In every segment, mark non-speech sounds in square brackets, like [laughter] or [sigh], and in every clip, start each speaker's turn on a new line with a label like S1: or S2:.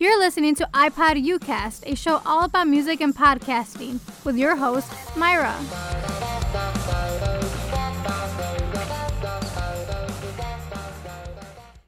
S1: You're listening to iPod Ucast, a show all about music and podcasting, with your host, Myra.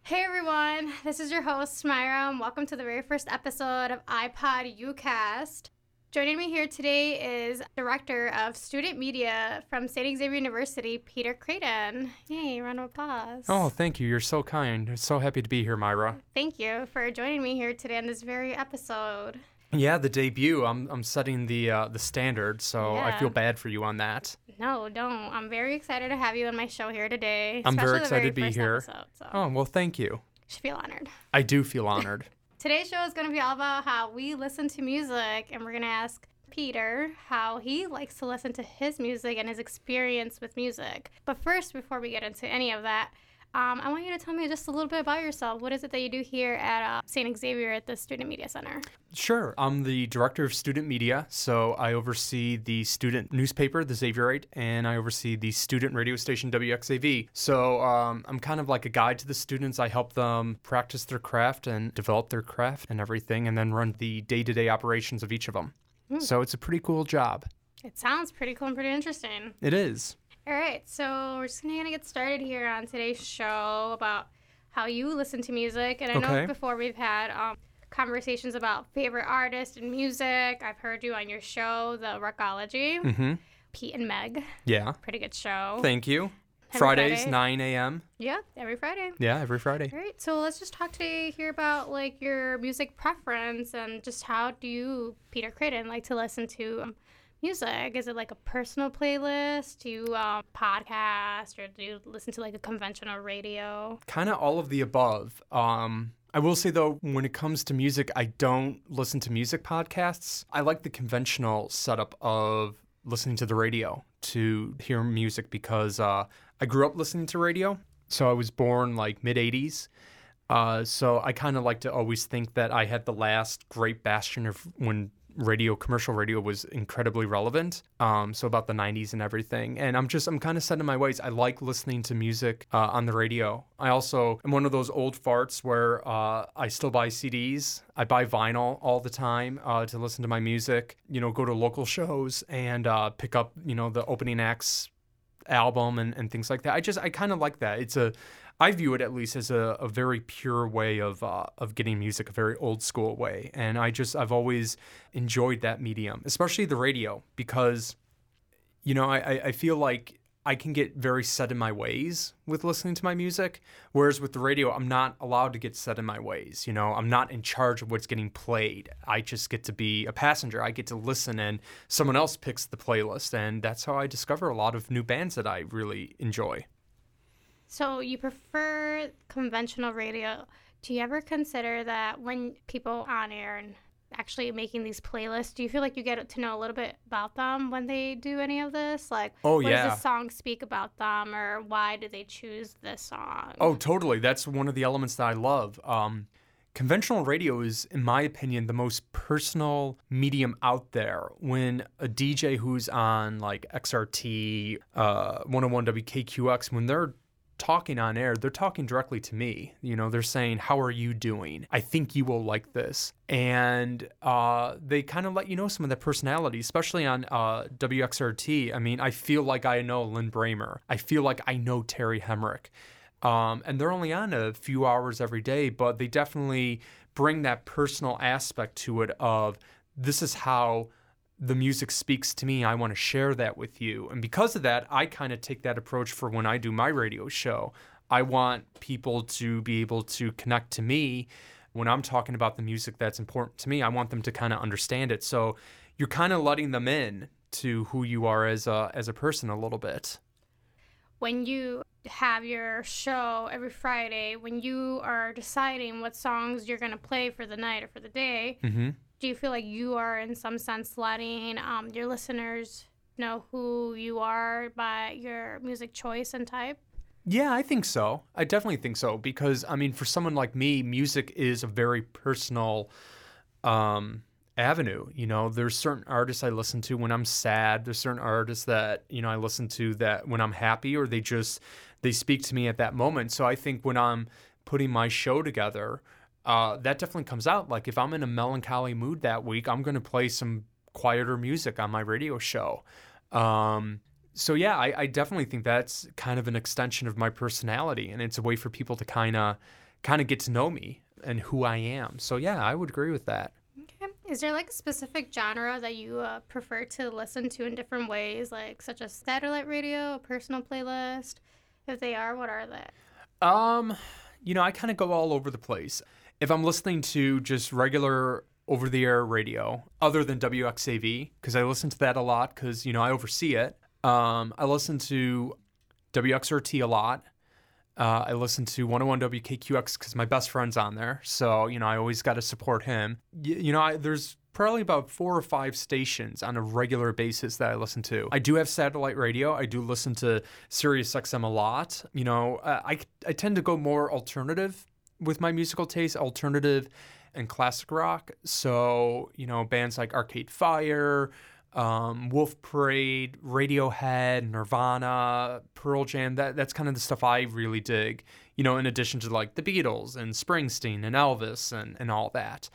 S1: Hey everyone, this is your host, Myra, and welcome to the very first episode of iPod Ucast. Joining me here today is Director of Student Media from St. Xavier University, Peter Creighton. Yay, round of applause.
S2: Oh, thank you. You're so kind. So happy to be here, Myra.
S1: Thank you for joining me here today on this very episode.
S2: Yeah, the debut. I'm, I'm setting the uh, the standard, so I feel bad for you on that.
S1: No, don't. I'm very excited to have you on my show here today.
S2: I'm very excited to be here.
S1: Episode, so
S2: Oh, well, thank you.
S1: you should feel honored.
S2: I do feel honored. [laughs]
S1: Today's show is going to be all about how we listen to music, and we're going to ask Peter how he likes to listen to his music and his experience with music. But first, before we get into any of that, um, I want you to tell me just a little bit about yourself. What is it that you do here at uh, St. Xavier at the Student Media Center?
S2: Sure. I'm the director of student media, so I oversee the student newspaper, The Xavierite, and I oversee the student radio station, WXAV. So um, I'm kind of like a guide to the students. I help them practice their craft and develop their craft and everything, and then run the day to day operations of each of them. So it's a pretty cool job.
S1: It sounds pretty cool and pretty interesting.
S2: It is.
S1: All right, so we're just gonna get started here on today's show about how you listen to music, and I know before we've had um, conversations about favorite artists and music. I've heard you on your show, The Rockology,
S2: Mm-hmm.
S1: Pete and Meg.
S2: Yeah.
S1: Pretty good show.
S2: Thank you.
S1: Every
S2: Fridays,
S1: Friday?
S2: 9 a.m.
S1: yeah, every Friday.
S2: Yeah, every Friday.
S1: All right, so let's just talk today here about like your music preference and just how do you, Peter Creighton, like to listen to um, music? Is it like a personal playlist? Do you um, podcast or do you listen to like a conventional radio?
S2: Kind of all of the above. Um, I will say though, when it comes to music, I don't listen to music podcasts. I like the conventional setup of listening to the radio to hear music because uh, I grew up listening to radio. So I was born like mid 80s. Uh, so I kind of like to always think that I had the last great bastion of when radio, commercial radio was incredibly relevant. Um, so about the 90s and everything. And I'm just, I'm kind of set in my ways. I like listening to music uh, on the radio. I also am one of those old farts where uh, I still buy CDs. I buy vinyl all the time uh, to listen to my music, you know, go to local shows and uh, pick up, you know, the opening acts album and, and things like that. I just I kind of like that. It's a I view it at least as a, a very pure way of uh, of getting music, a very old school way. And I just I've always enjoyed that medium, especially the radio, because you know I, I- I feel like I can get very set in my ways with listening to my music, whereas with the radio I'm not allowed to get set in my ways. You know I'm not in charge of what's getting played. I just get to be a passenger. I get to listen, and someone else picks the playlist, and that's how I discover a lot of new bands that I really enjoy.
S1: So you prefer conventional radio. Do you ever consider that when people on air and actually making these playlists, do you feel like you get to know a little bit about them when they do any of this? Like,
S2: Oh,
S1: what
S2: yeah.
S1: does the song speak about them, or why do they choose this song?
S2: Oh, totally. That's one of the elements that I love. Um, conventional radio is, in my opinion, the most personal medium out there. When a DJ who's on like XRT, uh, 101 WKQX, when they're talking on air, they're talking directly to me. You know, they're saying, How are you doing? I think you will like this. And uh, they kind of let you know some of their personality, especially on uh, WXRT. I mean, I feel like I know Lin Brehmer. I feel like I know Terri Hemmert. Um, and they're only on a few hours every day, but they definitely bring that personal aspect to it of this is how the music speaks to me. I want to share that with you. And because of that, I kind of take that approach for when I do my radio show. I want people to be able to connect to me when I'm talking about the music that's important to me. I want them to kind of understand it. So you're kind of letting them in to who you are as a as a person a little bit.
S1: when you have your show every Friday, when you are deciding what songs you're going to play for the night or for the day,
S2: Mm-hmm.
S1: Do you feel like you are, in some sense, letting um, your listeners know who you are by your music choice and type?
S2: Yeah, I think so. I definitely think so because I mean, for someone like me, music is a very personal um, avenue. You know, there's certain artists I listen to when I'm sad. There's certain artists that you know I listen to that when I'm happy, or they just they speak to me at that moment. So I think when I'm putting my show together, uh, that definitely comes out. Like if I'm in a melancholy mood that week, I'm going to play some quieter music on my radio show. Um, so yeah, I, I definitely think that's kind of an extension of my personality, and it's a way for people to kind of kind of get to know me and who I am. So yeah, I would agree with that.
S1: Okay. Is there like a specific genre that you uh, prefer to listen to in different ways, like such as satellite radio, a personal playlist? If they are, what are they?
S2: Um, you know, I kind of go all over the place. If I'm listening to just regular over the air radio, other than WXAV, because I listen to that a lot because, you know, I oversee it. Um, I listen to WXRT a lot. Uh, I listen to 101 WKQX because my best friend's on there. So, you know, I always got to support him. Y- you know, I, there's probably about four or five stations on a regular basis that I listen to. I do have satellite radio. I do listen to Sirius XM a lot. You know, I, I tend to go more alternative with my musical taste, alternative and classic rock. So, you know, bands like Arcade Fire, um, Wolf Parade, Radiohead, Nirvana, Pearl Jam. That that's kind of the stuff I really dig. You know, in addition to like the Beatles and Springsteen and Elvis and and all that.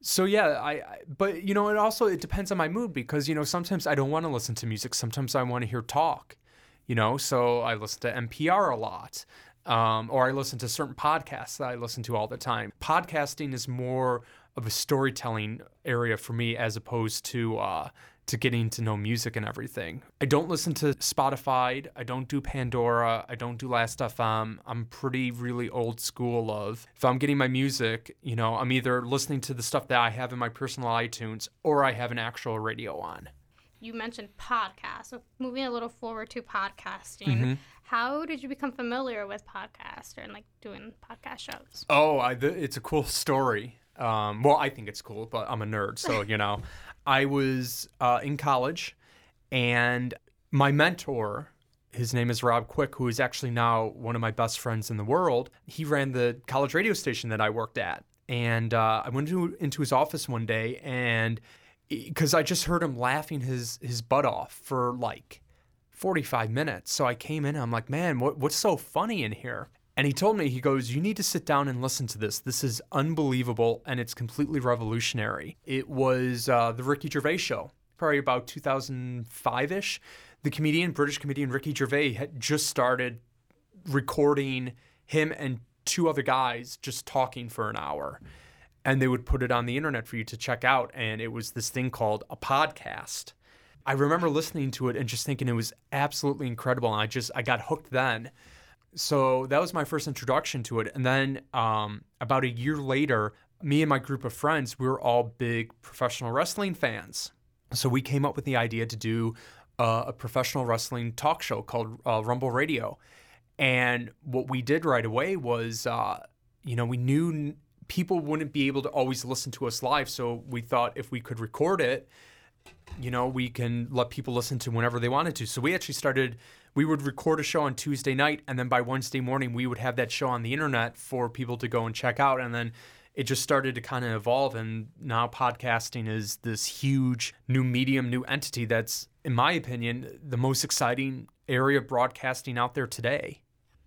S2: So yeah, I, I but you know it also it depends on my mood because you know sometimes I don't want to listen to music. Sometimes I want to hear talk. You know, so I listen to NPR a lot. Um, or I listen to certain podcasts that I listen to all the time. Podcasting is more of a storytelling area for me as opposed to uh, to getting to know music and everything. I don't listen to Spotify. I don't do Pandora. I don't do Last Last.fm. I'm pretty really old school of if I'm getting my music, you know, I'm either listening to the stuff that I have in my personal iTunes or I have an actual radio on.
S1: You mentioned podcasts. So moving a little forward to podcasting,
S2: Mm-hmm.
S1: how did you become familiar with podcasts and like doing podcast shows?
S2: Oh, I, th- it's a cool story. Um, well, I think it's cool, but I'm a nerd, so you know. [laughs] I was uh, in college, and my mentor, his name is Rob Quick, who is actually now one of my best friends in the world. He ran the college radio station that I worked at, and uh, I went to, into his office one day, and because I just heard him laughing his his butt off for like 45 minutes. So I came in I'm like, man, what, what's so funny in here? And he told me, he goes, You need to sit down and listen to this. This is unbelievable and it's completely revolutionary. It was uh, the Ricky Gervais show, probably about 2005 ish. The comedian, British comedian Ricky Gervais, had just started recording him and two other guys just talking for an hour. And they would put it on the internet for you to check out. And it was this thing called a podcast. I remember listening to it and just thinking it was absolutely incredible. And I just, I got hooked then so that was my first introduction to it. And then um, about a year later, me and my group of friends, we were all big professional wrestling fans. So we came up with the idea to do uh, a professional wrestling talk show called uh, Rumble Radio. And what we did right away was, uh, you know, we knew people wouldn't be able to always listen to us live. So we thought if we could record it, you know, we can let people listen to whenever they wanted to. So we actually started, we would record a show on Tuesday night, and then by Wednesday morning, we would have that show on the internet for people to go and check out. And then it just started to kind of evolve. And now podcasting is this huge new medium, new entity that's, in my opinion, the most exciting area of broadcasting out there today.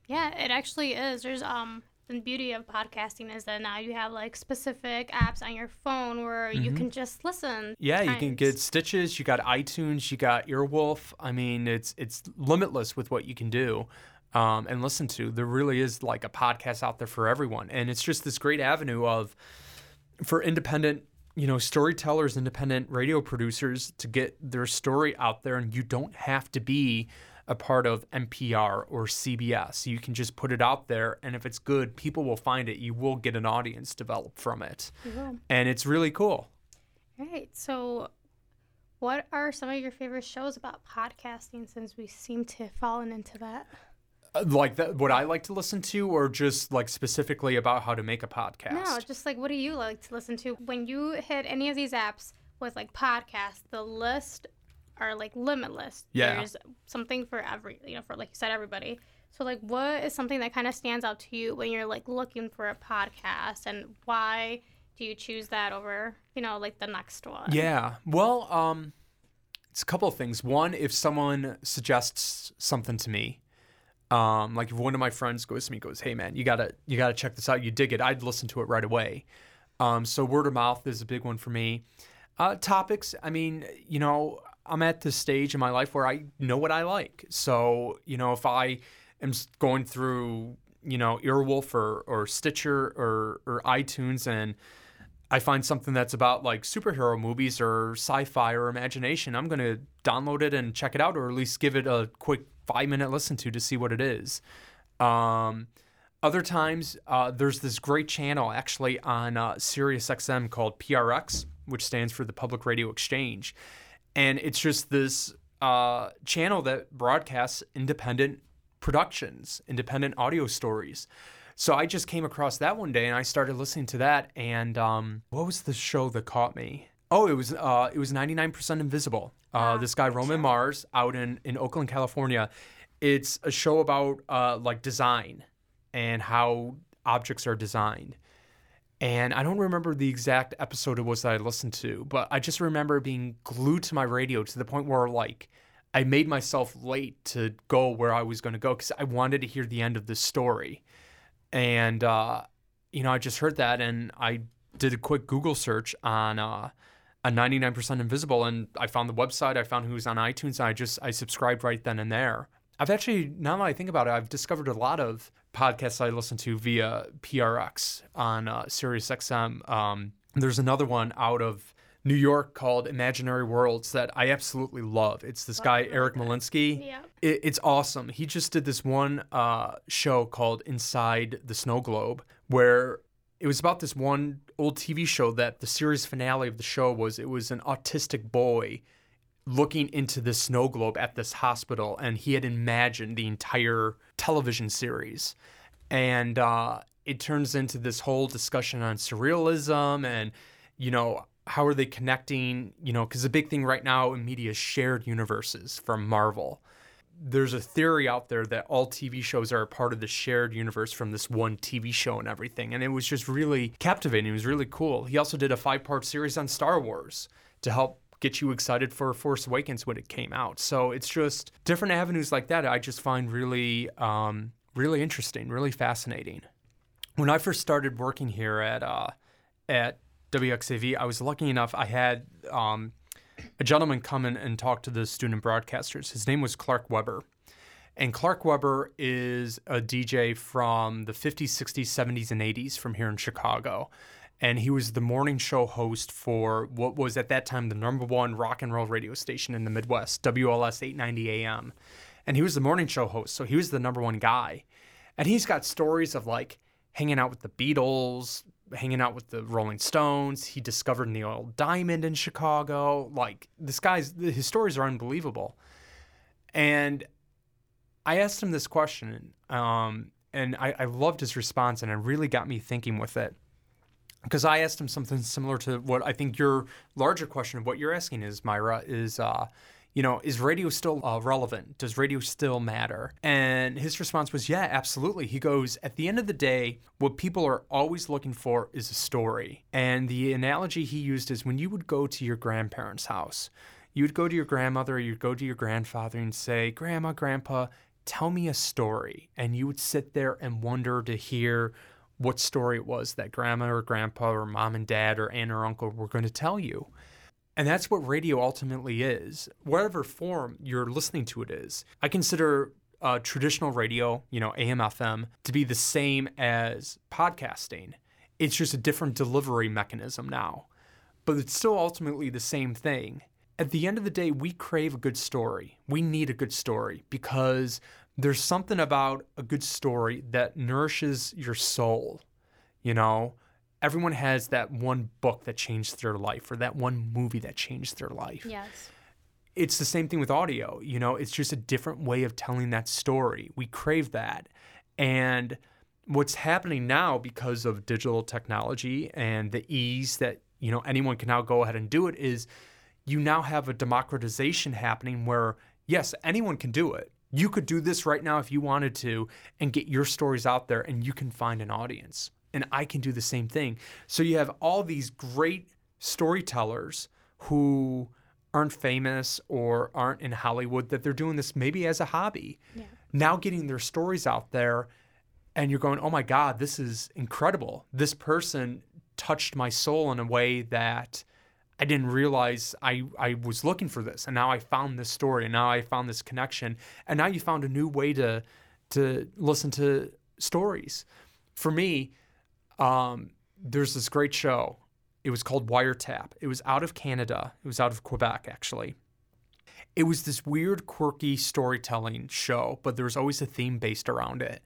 S1: Yeah, it actually is. There's um the beauty of podcasting is that now you have like specific apps on your phone where you can just listen.
S2: Mm-hmm. Yeah, you can get Stitches, you got iTunes, you got Earwolf. I mean, it's it's limitless with what you can do um, and listen to. There really is like a podcast out there for everyone, and it's just this great avenue of for independent, you know, storytellers, independent radio producers to get their story out there, and you don't have to be a part of NPR or CBS. You can just put it out there, and if it's good, people will find it. You will get an audience developed from it,
S1: will.
S2: and it's really cool.
S1: All right. So, what are some of your favorite shows about podcasting since we seem to have fallen into that?
S2: Uh, like that what i like to listen to or just like specifically about how to make a podcast
S1: No, just like what do you like to listen to? When you hit any of these apps with like podcasts, the list are like limitless.
S2: Yeah.
S1: There's something for every, you know, for like you said, everybody. So, like, what is something that kind of stands out to you when you're like looking for a podcast and why do you choose that over, you know, like the next one?
S2: yeah well um it's a couple of things one if someone suggests something to me Um, like if one of my friends goes to me, goes, "Hey man, you gotta you gotta check this out. You dig it." I'd listen to it right away. Um, so word of mouth is a big one for me. Uh, topics, I mean, you know, I'm at this stage in my life where I know what I like. So you know, if I am going through you know Earwolf or or Stitcher or or iTunes and I find something that's about like superhero movies or sci-fi or imagination, I'm gonna download it and check it out, or at least give it a quick five minute listen to to see what it is. Um, other times, uh, there's this great channel actually on uh, SiriusXM called PRX, which stands for the Public Radio Exchange, and it's just this uh, channel that broadcasts independent productions, independent audio stories. So I just came across that one day and I started listening to that. And um, what was the show that caught me? Oh, it was uh, it was 99% Invisible. Uh, this guy Roman Mars out in in Oakland, California. It's a show about uh, like design and how objects are designed. And I don't remember the exact episode it was that I listened to, but I just remember being glued to my radio to the point where like I made myself late to go where I was going to go because I wanted to hear the end of the story. And uh, you know, I just heard that, and I did a quick Google search on uh, a 99% Invisible, and I found the website. I found who was on iTunes. And I just I subscribed right then and there. I've actually now that I think about it, I've discovered a lot of podcasts I listen to via PRX on uh, SiriusXM. Um, there's another one out of New York called Imaginary Worlds that I absolutely love. It's this guy Eric Molinsky.
S1: Yeah.
S2: It, it's awesome. He just did this one uh, show called Inside the Snow Globe, where it was about this one old TV show that the series finale of the show was it was an autistic boy looking into the snow globe at this hospital, and he had imagined the entire television series. And uh, it turns into this whole discussion on surrealism and, you know, how are they connecting, you know, because the big thing right now in media is shared universes from Marvel there's a theory out there that all TV shows are a part of the shared universe from this one TV show and everything. And it was just really captivating. It was really cool. He also did a five part series on Star Wars to help get you excited for Force Awakens when it came out. So it's just different avenues like that I just find really, um, really interesting, really fascinating. When I first started working here at, uh, at WXAV, I was lucky enough, I had um, a gentleman come in and talk to the student broadcasters. His name was Clark Weber. And Clark Weber is a DJ from the 50s, 60s, 70s, and 80s from here in Chicago. And he was the morning show host for what was at that time the number one rock and roll radio station in the Midwest, WLS 890 AM. And he was the morning show host, so he was the number one guy. And he's got stories of like hanging out with the Beatles, hanging out with the Rolling Stones. He discovered Neil Diamond in Chicago. Like this guy's his stories are unbelievable. And I asked him this question, um, and I, I loved his response, and it really got me thinking with it. Because I asked him something similar to what I think your larger question of what you're asking is, Myra, is uh, you know, is radio still uh, relevant? Does radio still matter? And his response was, yeah, absolutely. He goes, at the end of the day, what people are always looking for is a story. And the analogy he used is when you would go to your grandparents' house, you would go to your grandmother you'd go to your grandfather and say, Grandma, Grandpa, tell me a story. And you would sit there and wonder to hear what story it was that grandma or grandpa or mom and dad or aunt or uncle were going to tell you. And that's what radio ultimately is, whatever form you're listening to it is. I consider uh, traditional radio, you know, AM, FM, to be the same as podcasting. It's just a different delivery mechanism now, but it's still ultimately the same thing. At the end of the day, we crave a good story. We need a good story because there's something about a good story that nourishes your soul, you know? everyone has that one book that changed their life or that one movie that changed their life.
S1: Yes.
S2: It's the same thing with audio. You know, it's just a different way of telling that story. We crave that. And what's happening now because of digital technology and the ease that, you know, anyone can now go ahead and do it is you now have a democratization happening where yes, anyone can do it. You could do this right now if you wanted to and get your stories out there and you can find an audience and I can do the same thing. So you have all these great storytellers who aren't famous or aren't in Hollywood that they're doing this maybe as a hobby.
S1: Yeah.
S2: now getting their stories out there and you're going, oh my God, this is incredible. This person touched my soul in a way that I didn't realize I, I was looking for this. And now I found this story and now I found this connection. And now you found a new way to to listen to stories. For me, um, there's this great show. It was called Wiretap. It was out of Canada. It was out of Quebec, actually. It was this weird, quirky storytelling show, but there was always a theme based around it.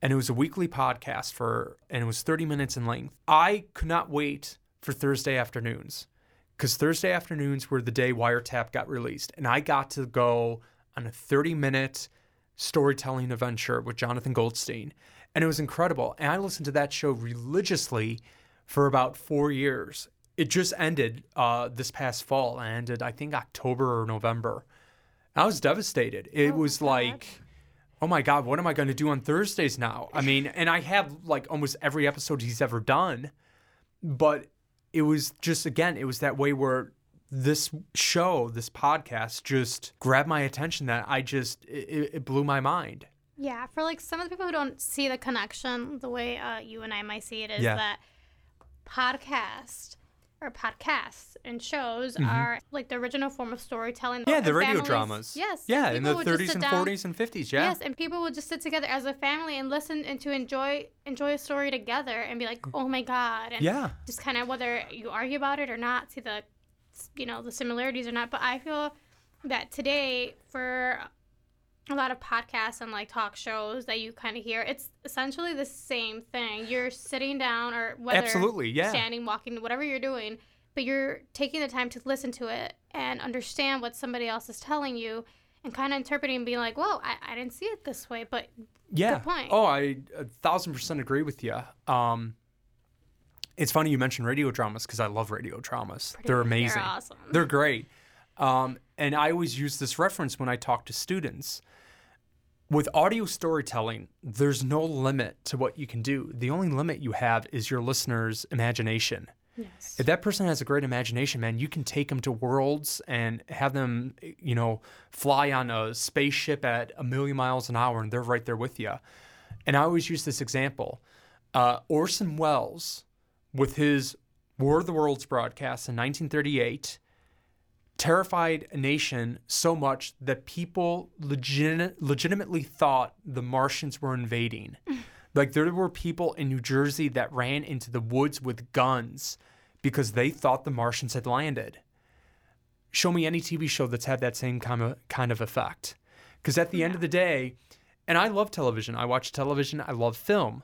S2: And it was a weekly podcast for, and it was 30 minutes in length. I could not wait for Thursday afternoons because Thursday afternoons were the day Wiretap got released. And I got to go on a 30 minute storytelling adventure with Jonathan Goldstein. And it was incredible. And I listened to that show religiously for about four years. It just ended uh, this past fall. and ended, I think, October or November. I was devastated. It
S1: Oh,
S2: was
S1: God.
S2: like, oh my God, what am I going to do on Thursdays now? I mean, and I have like almost every episode he's ever done. But it was just, again, it was that way where this show, this podcast, just grabbed my attention that I just, it, it blew my mind.
S1: Yeah, for like some of the people who don't see the connection the way uh, you and I might see it is
S2: Yeah.
S1: that podcast or podcasts and shows are like the original form of storytelling.
S2: Mm-hmm. Yeah, the radio
S1: families-
S2: dramas.
S1: Yes.
S2: Yeah, in the
S1: people would just
S2: 30s and
S1: down-
S2: 40s and 50s. Yeah.
S1: Yes, and people would just sit together as a family and listen and to enjoy enjoy a story together and be like, oh my god, and
S2: Yeah.
S1: just kind of whether you argue about it or not, see the you know the similarities or not. But I feel that today for a lot of podcasts and like talk shows that you kind of hear, it's essentially the same thing. You're sitting down or whether
S2: Absolutely, yeah.
S1: standing, walking, whatever you're doing, but you're taking the time to listen to it and understand what somebody else is telling you and kind of interpreting and being like, whoa, I, I didn't see it this way, but
S2: Yeah.
S1: point.
S2: Oh, I a thousand percent agree with you. Um, it's funny you mentioned radio dramas because I love radio dramas. They're amazing.
S1: They're awesome.
S2: They're great. Um, and I always use this reference when I talk to students. With audio storytelling, there's no limit to what you can do. The only limit you have is your listener's imagination.
S1: yes.
S2: If that person has a great imagination, man, you can take them to worlds and have them, you know, fly on a spaceship at a million miles an hour and they're right there with you. And I always use this example. Uh, Orson Welles, with his War of the Worlds broadcast in 1938, terrified a nation so much that people legit- legitimately thought the Martians were invading. [laughs] like there were people in New Jersey that ran into the woods with guns because they thought the Martians had landed. Show me any TV show that's had that same kind of kind of effect. Because at the end of the day, and I love television. I watch television. I love film,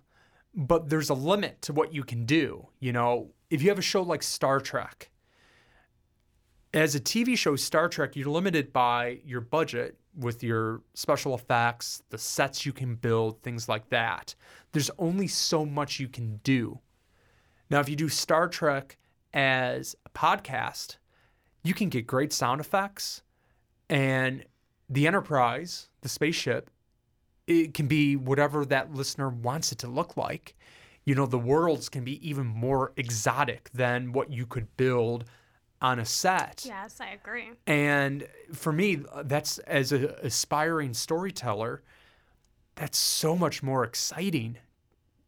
S2: but there's a limit to what you can do. You know, if you have a show like Star Trek, as a TV show, Star Trek, you're limited by your budget with your special effects, the sets you can build, things like that. There's only so much you can do. Now, if you do Star Trek as a podcast, you can get great sound effects, and the Enterprise, the spaceship, it can be whatever that listener wants it to look like. You know, the worlds can be even more exotic than what you could build on a set.
S1: yes, I agree.
S2: And for me, that's as an aspiring storyteller, that's so much more exciting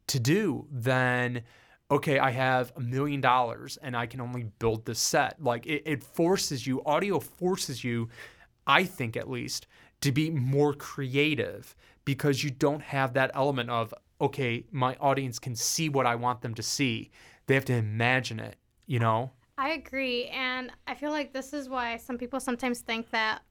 S2: to do than, okay, I have a million dollars and I can only build this set. Like it, it forces you, audio forces you, I think at least, to be more creative because you don't have that element of, okay, my audience can see what I want them to see. They have to imagine it, you know?
S1: I agree, and I feel like this is why some people sometimes think that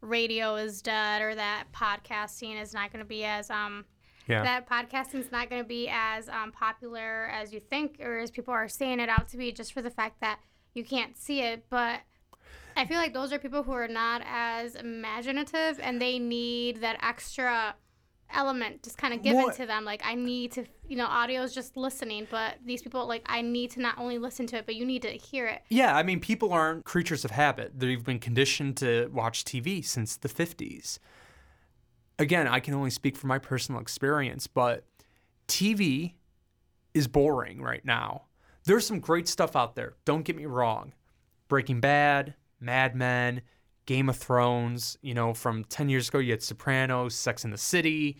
S1: radio is dead or that podcasting is not going to be as um
S2: Yeah.
S1: that podcasting is not going to be as um, popular as you think or as people are saying it out to be just for the fact that you can't see it but i feel like those are people who are not as imaginative and they need that extra element just kind of given
S2: Well-
S1: to them like i need to you know audio is just listening but these people like i need to not only listen to it but you need to hear it
S2: Yeah, I mean, people aren't creatures of habit. They've been conditioned to watch TV since the 50s. Again, I can only speak from my personal experience, but TV is boring right now. There's some great stuff out there. Don't get me wrong. Breaking Bad, Mad Men, Game of Thrones. You know, from 10 years ago, you had Sopranos, Sex in the City,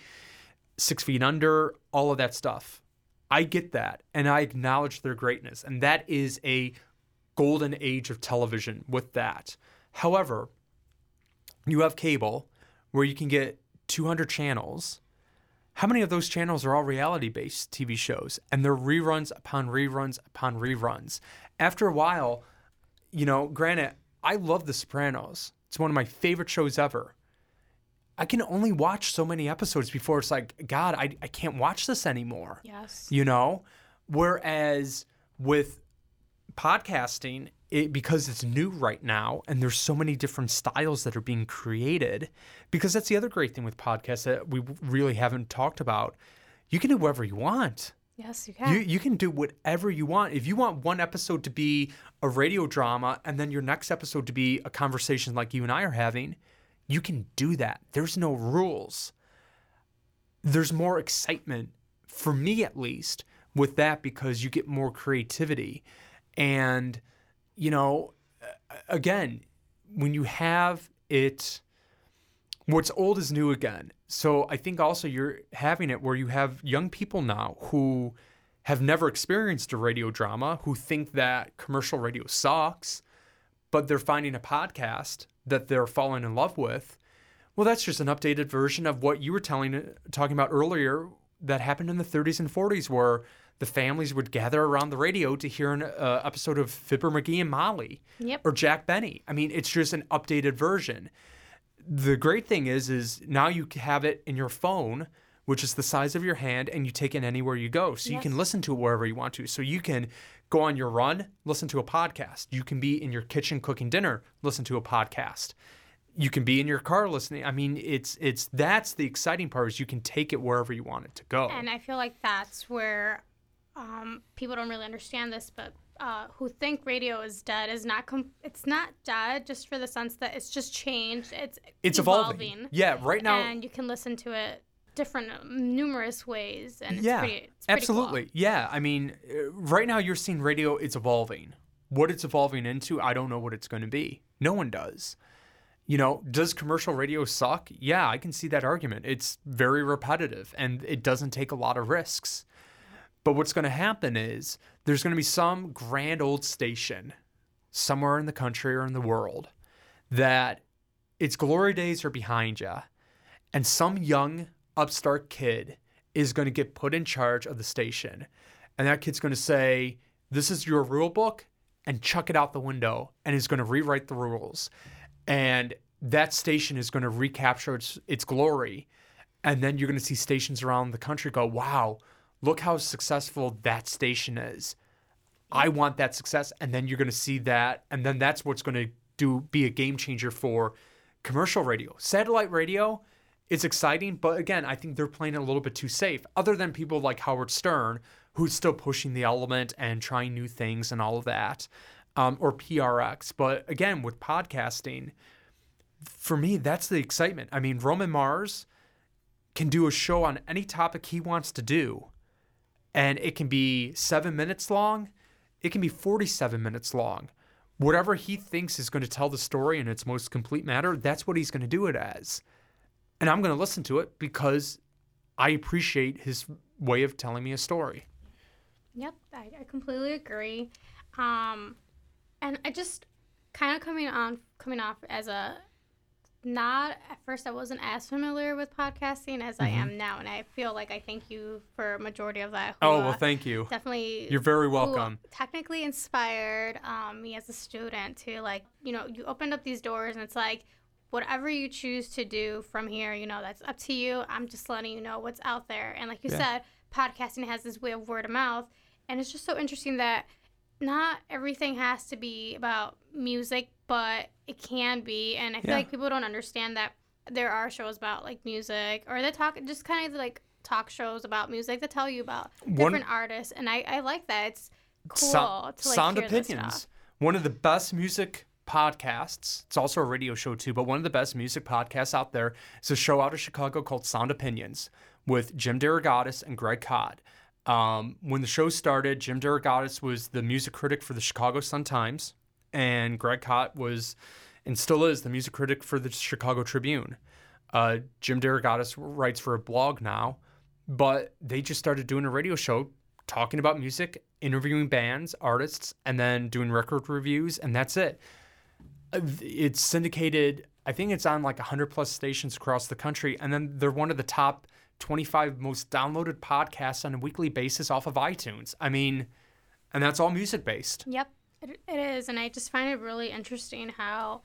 S2: Six Feet Under, all of that stuff. I get that and I acknowledge their greatness. And that is a golden age of television with that. However, you have cable where you can get 200 channels. How many of those channels are all reality based TV shows? And they're reruns upon reruns upon reruns. After a while, you know, granted, I love The Sopranos. It's one of my favorite shows ever. I can only watch so many episodes before it's like, God, I, I can't watch this anymore.
S1: Yes.
S2: You know? Whereas with podcasting, it, because it's new right now and there's so many different styles that are being created, because that's the other great thing with podcasts that we really haven't talked about. You can do whatever you want.
S1: Yes, you can.
S2: You, you can do whatever you want. If you want one episode to be a radio drama and then your next episode to be a conversation like you and I are having, you can do that. There's no rules. There's more excitement, for me at least, with that because you get more creativity. And, you know, again, when you have it, what's old is new again. So I think also you're having it where you have young people now who have never experienced a radio drama, who think that commercial radio sucks, but they're finding a podcast that they're falling in love with. Well, that's just an updated version of what you were telling talking about earlier that happened in the 30s and 40s where the families would gather around the radio to hear an uh, episode of Fibber McGee and Molly
S1: Yep.
S2: or Jack Benny. I mean, it's just an updated version. The great thing is is now you have it in your phone, which is the size of your hand and you take it anywhere you go. So you can listen to it wherever you want to. So you can go on your run, listen to a podcast. You can be in your kitchen cooking dinner, listen to a podcast. You can be in your car listening. I mean, it's it's that's the exciting part is you can take it wherever you want it to go.
S1: And I feel like that's where um, people don't really understand this, but uh, who think radio is dead is not. Com- it's not dead, just for the sense that it's just changed. It's
S2: it's evolving. Yeah, right now
S1: and you can listen to it different, um, numerous ways, and it's
S2: yeah,
S1: pretty. It's pretty cool.
S2: absolutely. Yeah, I mean, uh, right now you're seeing radio. It's evolving. What it's evolving into, I don't know what it's going to be. No one does. You know, does commercial radio suck? Yeah, I can see that argument. It's very repetitive and it doesn't take a lot of risks. But what's going to happen is there's going to be some grand old station somewhere in the country or in the world that its glory days are behind you, and some young upstart kid is going to get put in charge of the station. And that kid's going to say, This is your rule book, and chuck it out the window, and is going to rewrite the rules. And that station is going to recapture its, its glory. And then you're going to see stations around the country go, Wow, look how successful that station is. I want that success. And then you're going to see that. And then that's what's going to do be a game changer for commercial radio. Satellite radio, it's exciting, but again, I think they're playing it a little bit too safe. Other than people like Howard Stern, who's still pushing the element and trying new things and all of that, um, or PRX. But again, with podcasting, for me, that's the excitement. I mean, Roman Mars can do a show on any topic he wants to do, and it can be seven minutes long, it can be 47 minutes long. Whatever he thinks is going to tell the story in its most complete manner, that's what he's going to do it as. And I'm going to listen to it because I appreciate his way of telling me a story.
S1: Yep, I, I completely agree. Um, and I just kind of coming on coming off as a not at first I wasn't as familiar with podcasting as I
S2: Mm-hmm.
S1: am now, and I feel like I thank you for a majority of that.
S2: Oh, well,
S1: uh,
S2: thank you.
S1: definitely
S2: You're very welcome.
S1: technically inspired um, me as a student to like you know you opened up these doors and it's like whatever you choose to do from here you know that's up to you. I'm just letting you know what's out there. And like you
S2: Yeah.
S1: said podcasting has this way of word of mouth. And it's just so interesting that not everything has to be about music but it can be. And i feel
S2: Yeah.
S1: like people don't understand that there are shows about like music or they talk just kind of like talk shows about music that tell you about
S2: One-
S1: different artists. And i i like that. It's cool
S2: So-
S1: to like
S2: Sound Opinions. One of the best music podcasts. It's also a radio show too, but one of the best music podcasts out there is a show out of Chicago called Sound Opinions with Jim DeRogatis and Greg Kot. Um, when the show started, Jim DeRogatis was the music critic for the Chicago Sun Times, and Greg Kot was and still is the music critic for the Chicago Tribune. Uh, Jim DeRogatis writes for a blog now, but they just started doing a radio show talking about music, interviewing bands, artists, and then doing record reviews, and that's it. Uh, It's syndicated, I think it's on like 100 plus stations across the country, and then they're one of the top 25 most downloaded podcasts on a weekly basis off of iTunes. I mean, and that's all music based.
S1: Yep, it, it is. And I just find it really interesting how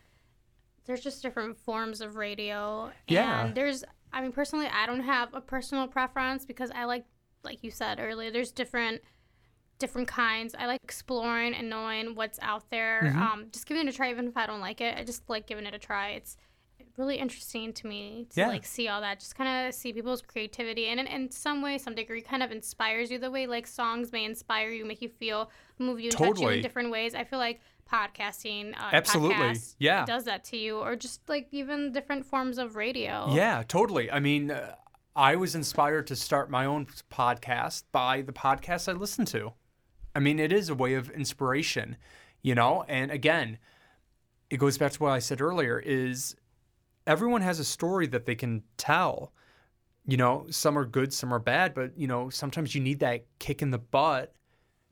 S1: there's just different forms of radio.
S2: Yeah.
S1: And there's, I mean, personally, I don't have a personal preference because I like, like you said earlier, there's different different kinds. I like exploring and knowing what's out there.
S2: Mm-hmm.
S1: Um, just giving it a try, even if I don't like it. I just like giving it a try. It's really interesting to me to
S2: Yeah.
S1: like see all that. Just kind of see people's creativity, and in, in some way, some degree, kind of inspires you. The way like songs may inspire you, make you feel, move you, and touch you in different ways. I feel like podcasting, uh,
S2: Absolutely.
S1: podcasts
S2: Yeah.
S1: does that to you, or just like even different forms of radio.
S2: Yeah, totally. I mean, uh, I was inspired to start my own podcast by the podcasts I listen to. I mean, it is a way of inspiration, you know? And again, it goes back to what I said earlier is everyone has a story that they can tell. You know, some are good, some are bad, but you know, sometimes you need that kick in the butt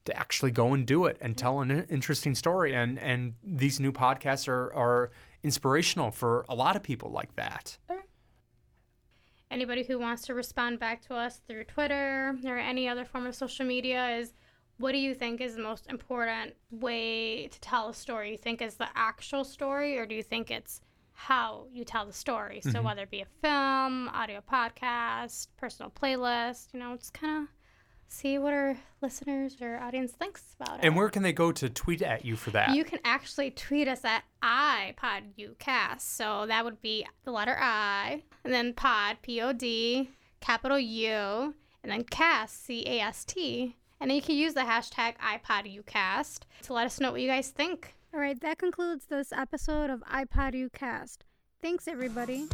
S2: to actually go and do it and tell an interesting story and and these new podcasts are are inspirational for a lot of people like that.
S1: Anybody who wants to respond back to us through Twitter or any other form of social media is what do you think is the most important way to tell a story? You think is the actual story or do you think it's how you tell the story? So mm-hmm. whether it be a film, audio podcast, personal playlist, you know, just kind of see what our listeners or audience thinks about it.
S2: And where can they go to tweet at you for that?
S1: You can actually tweet us at iPodUcast. So that would be the letter I, and then pod, P O D, capital U, and then cast, C A S T. And you can use the hashtag iPodUcast to let us know what you guys think.
S3: All right, that concludes this episode of iPod Cast. Thanks, everybody.